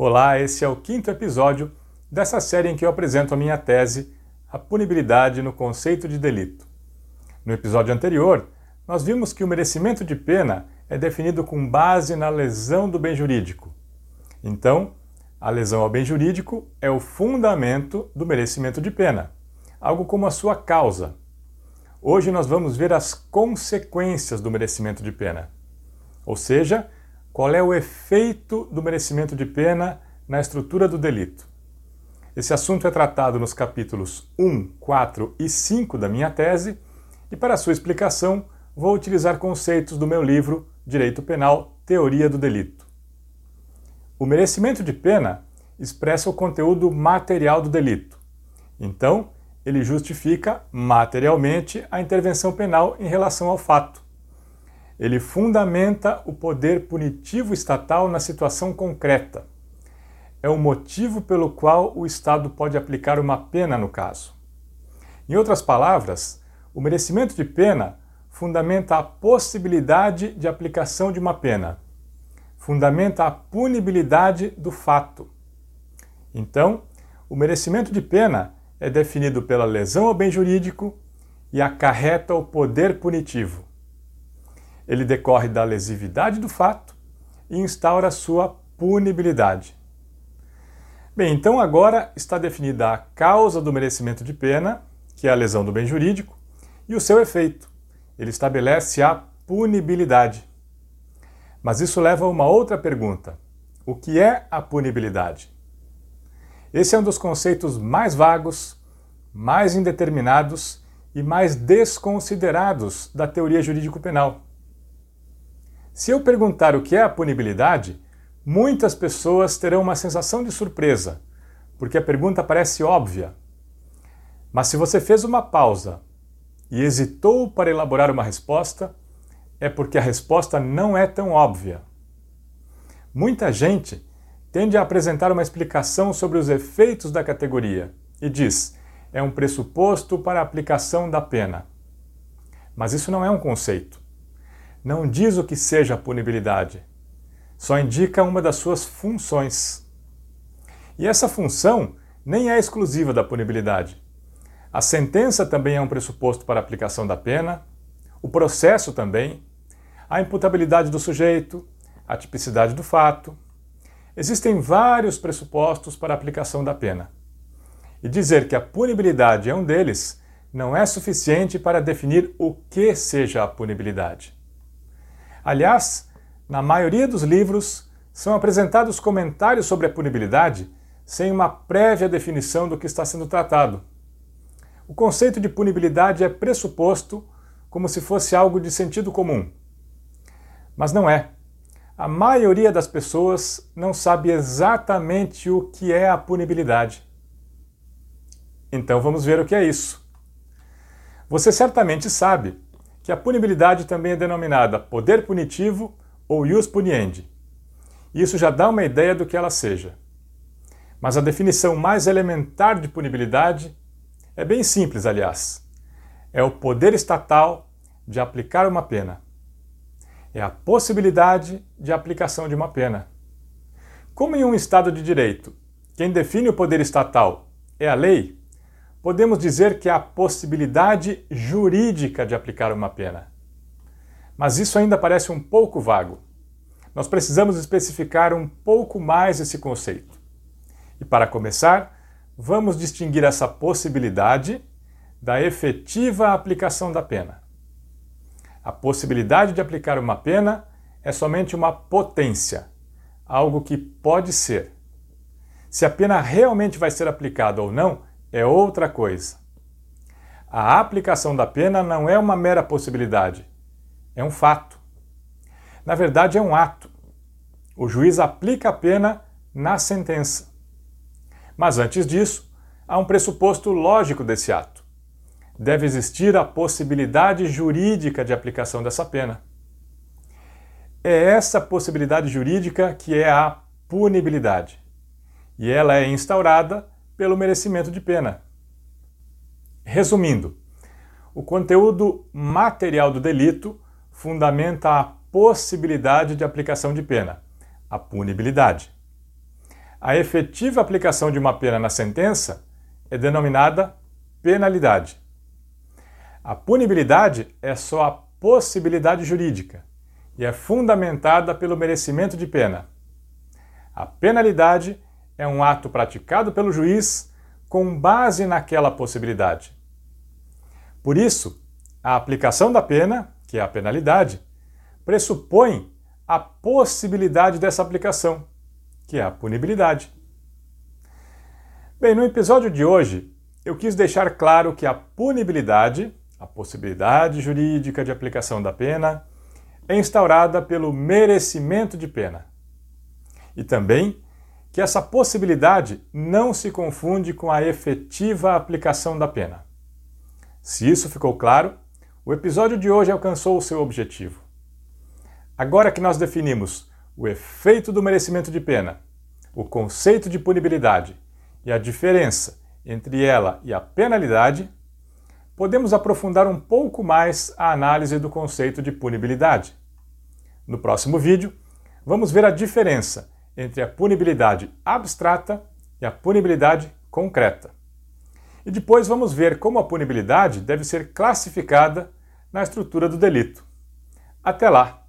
Olá, esse é o quinto episódio dessa série em que eu apresento a minha tese, A Punibilidade no Conceito de Delito. No episódio anterior, nós vimos que o merecimento de pena é definido com base na lesão do bem jurídico. Então, a lesão ao bem jurídico é o fundamento do merecimento de pena, algo como a sua causa. Hoje nós vamos ver as consequências do merecimento de pena, ou seja, qual é o efeito do merecimento de pena na estrutura do delito. Esse assunto é tratado nos capítulos 1, 4 e 5 da minha tese, e para sua explicação vou utilizar conceitos do meu livro Direito Penal Teoria do Delito. O merecimento de pena expressa o conteúdo material do delito. Então, ele justifica materialmente a intervenção penal em relação ao fato. Ele fundamenta o poder punitivo estatal na situação concreta. É o motivo pelo qual o Estado pode aplicar uma pena no caso. Em outras palavras, o merecimento de pena fundamenta a possibilidade de aplicação de uma pena fundamenta a punibilidade do fato. Então, o merecimento de pena é definido pela lesão ao bem jurídico e acarreta o poder punitivo. Ele decorre da lesividade do fato e instaura sua punibilidade. Bem, então agora está definida a causa do merecimento de pena, que é a lesão do bem jurídico, e o seu efeito. Ele estabelece a punibilidade. Mas isso leva a uma outra pergunta: o que é a punibilidade? Esse é um dos conceitos mais vagos, mais indeterminados e mais desconsiderados da teoria jurídico-penal. Se eu perguntar o que é a punibilidade, muitas pessoas terão uma sensação de surpresa, porque a pergunta parece óbvia. Mas se você fez uma pausa e hesitou para elaborar uma resposta, é porque a resposta não é tão óbvia. Muita gente tende a apresentar uma explicação sobre os efeitos da categoria e diz: é um pressuposto para a aplicação da pena. Mas isso não é um conceito. Não diz o que seja a punibilidade. Só indica uma das suas funções. E essa função nem é exclusiva da punibilidade. A sentença também é um pressuposto para a aplicação da pena, o processo também, a imputabilidade do sujeito, a tipicidade do fato. Existem vários pressupostos para a aplicação da pena. E dizer que a punibilidade é um deles não é suficiente para definir o que seja a punibilidade. Aliás, na maioria dos livros são apresentados comentários sobre a punibilidade sem uma prévia definição do que está sendo tratado. O conceito de punibilidade é pressuposto como se fosse algo de sentido comum, mas não é. A maioria das pessoas não sabe exatamente o que é a punibilidade. Então vamos ver o que é isso. Você certamente sabe que a punibilidade também é denominada poder punitivo ou ius puniendi. Isso já dá uma ideia do que ela seja. Mas a definição mais elementar de punibilidade é bem simples, aliás. É o poder estatal de aplicar uma pena é a possibilidade de aplicação de uma pena. Como em um Estado de Direito, quem define o poder estatal é a lei, podemos dizer que a possibilidade jurídica de aplicar uma pena. Mas isso ainda parece um pouco vago. Nós precisamos especificar um pouco mais esse conceito. E para começar, vamos distinguir essa possibilidade da efetiva aplicação da pena. A possibilidade de aplicar uma pena é somente uma potência, algo que pode ser. Se a pena realmente vai ser aplicada ou não é outra coisa. A aplicação da pena não é uma mera possibilidade, é um fato. Na verdade, é um ato. O juiz aplica a pena na sentença. Mas antes disso, há um pressuposto lógico desse ato deve existir a possibilidade jurídica de aplicação dessa pena. É essa possibilidade jurídica que é a punibilidade. E ela é instaurada pelo merecimento de pena. Resumindo, o conteúdo material do delito fundamenta a possibilidade de aplicação de pena, a punibilidade. a efetiva aplicação de uma pena na sentença é denominada penalidade. A punibilidade é só a possibilidade jurídica e é fundamentada pelo merecimento de pena. A penalidade é um ato praticado pelo juiz com base naquela possibilidade. Por isso, a aplicação da pena, que é a penalidade, pressupõe a possibilidade dessa aplicação, que é a punibilidade. Bem, no episódio de hoje, eu quis deixar claro que a punibilidade, a possibilidade jurídica de aplicação da pena, é instaurada pelo merecimento de pena. E também que essa possibilidade não se confunde com a efetiva aplicação da pena. Se isso ficou claro, o episódio de hoje alcançou o seu objetivo. Agora que nós definimos o efeito do merecimento de pena, o conceito de punibilidade e a diferença entre ela e a penalidade, podemos aprofundar um pouco mais a análise do conceito de punibilidade. No próximo vídeo, vamos ver a diferença entre a punibilidade abstrata e a punibilidade concreta. E depois vamos ver como a punibilidade deve ser classificada na estrutura do delito. Até lá!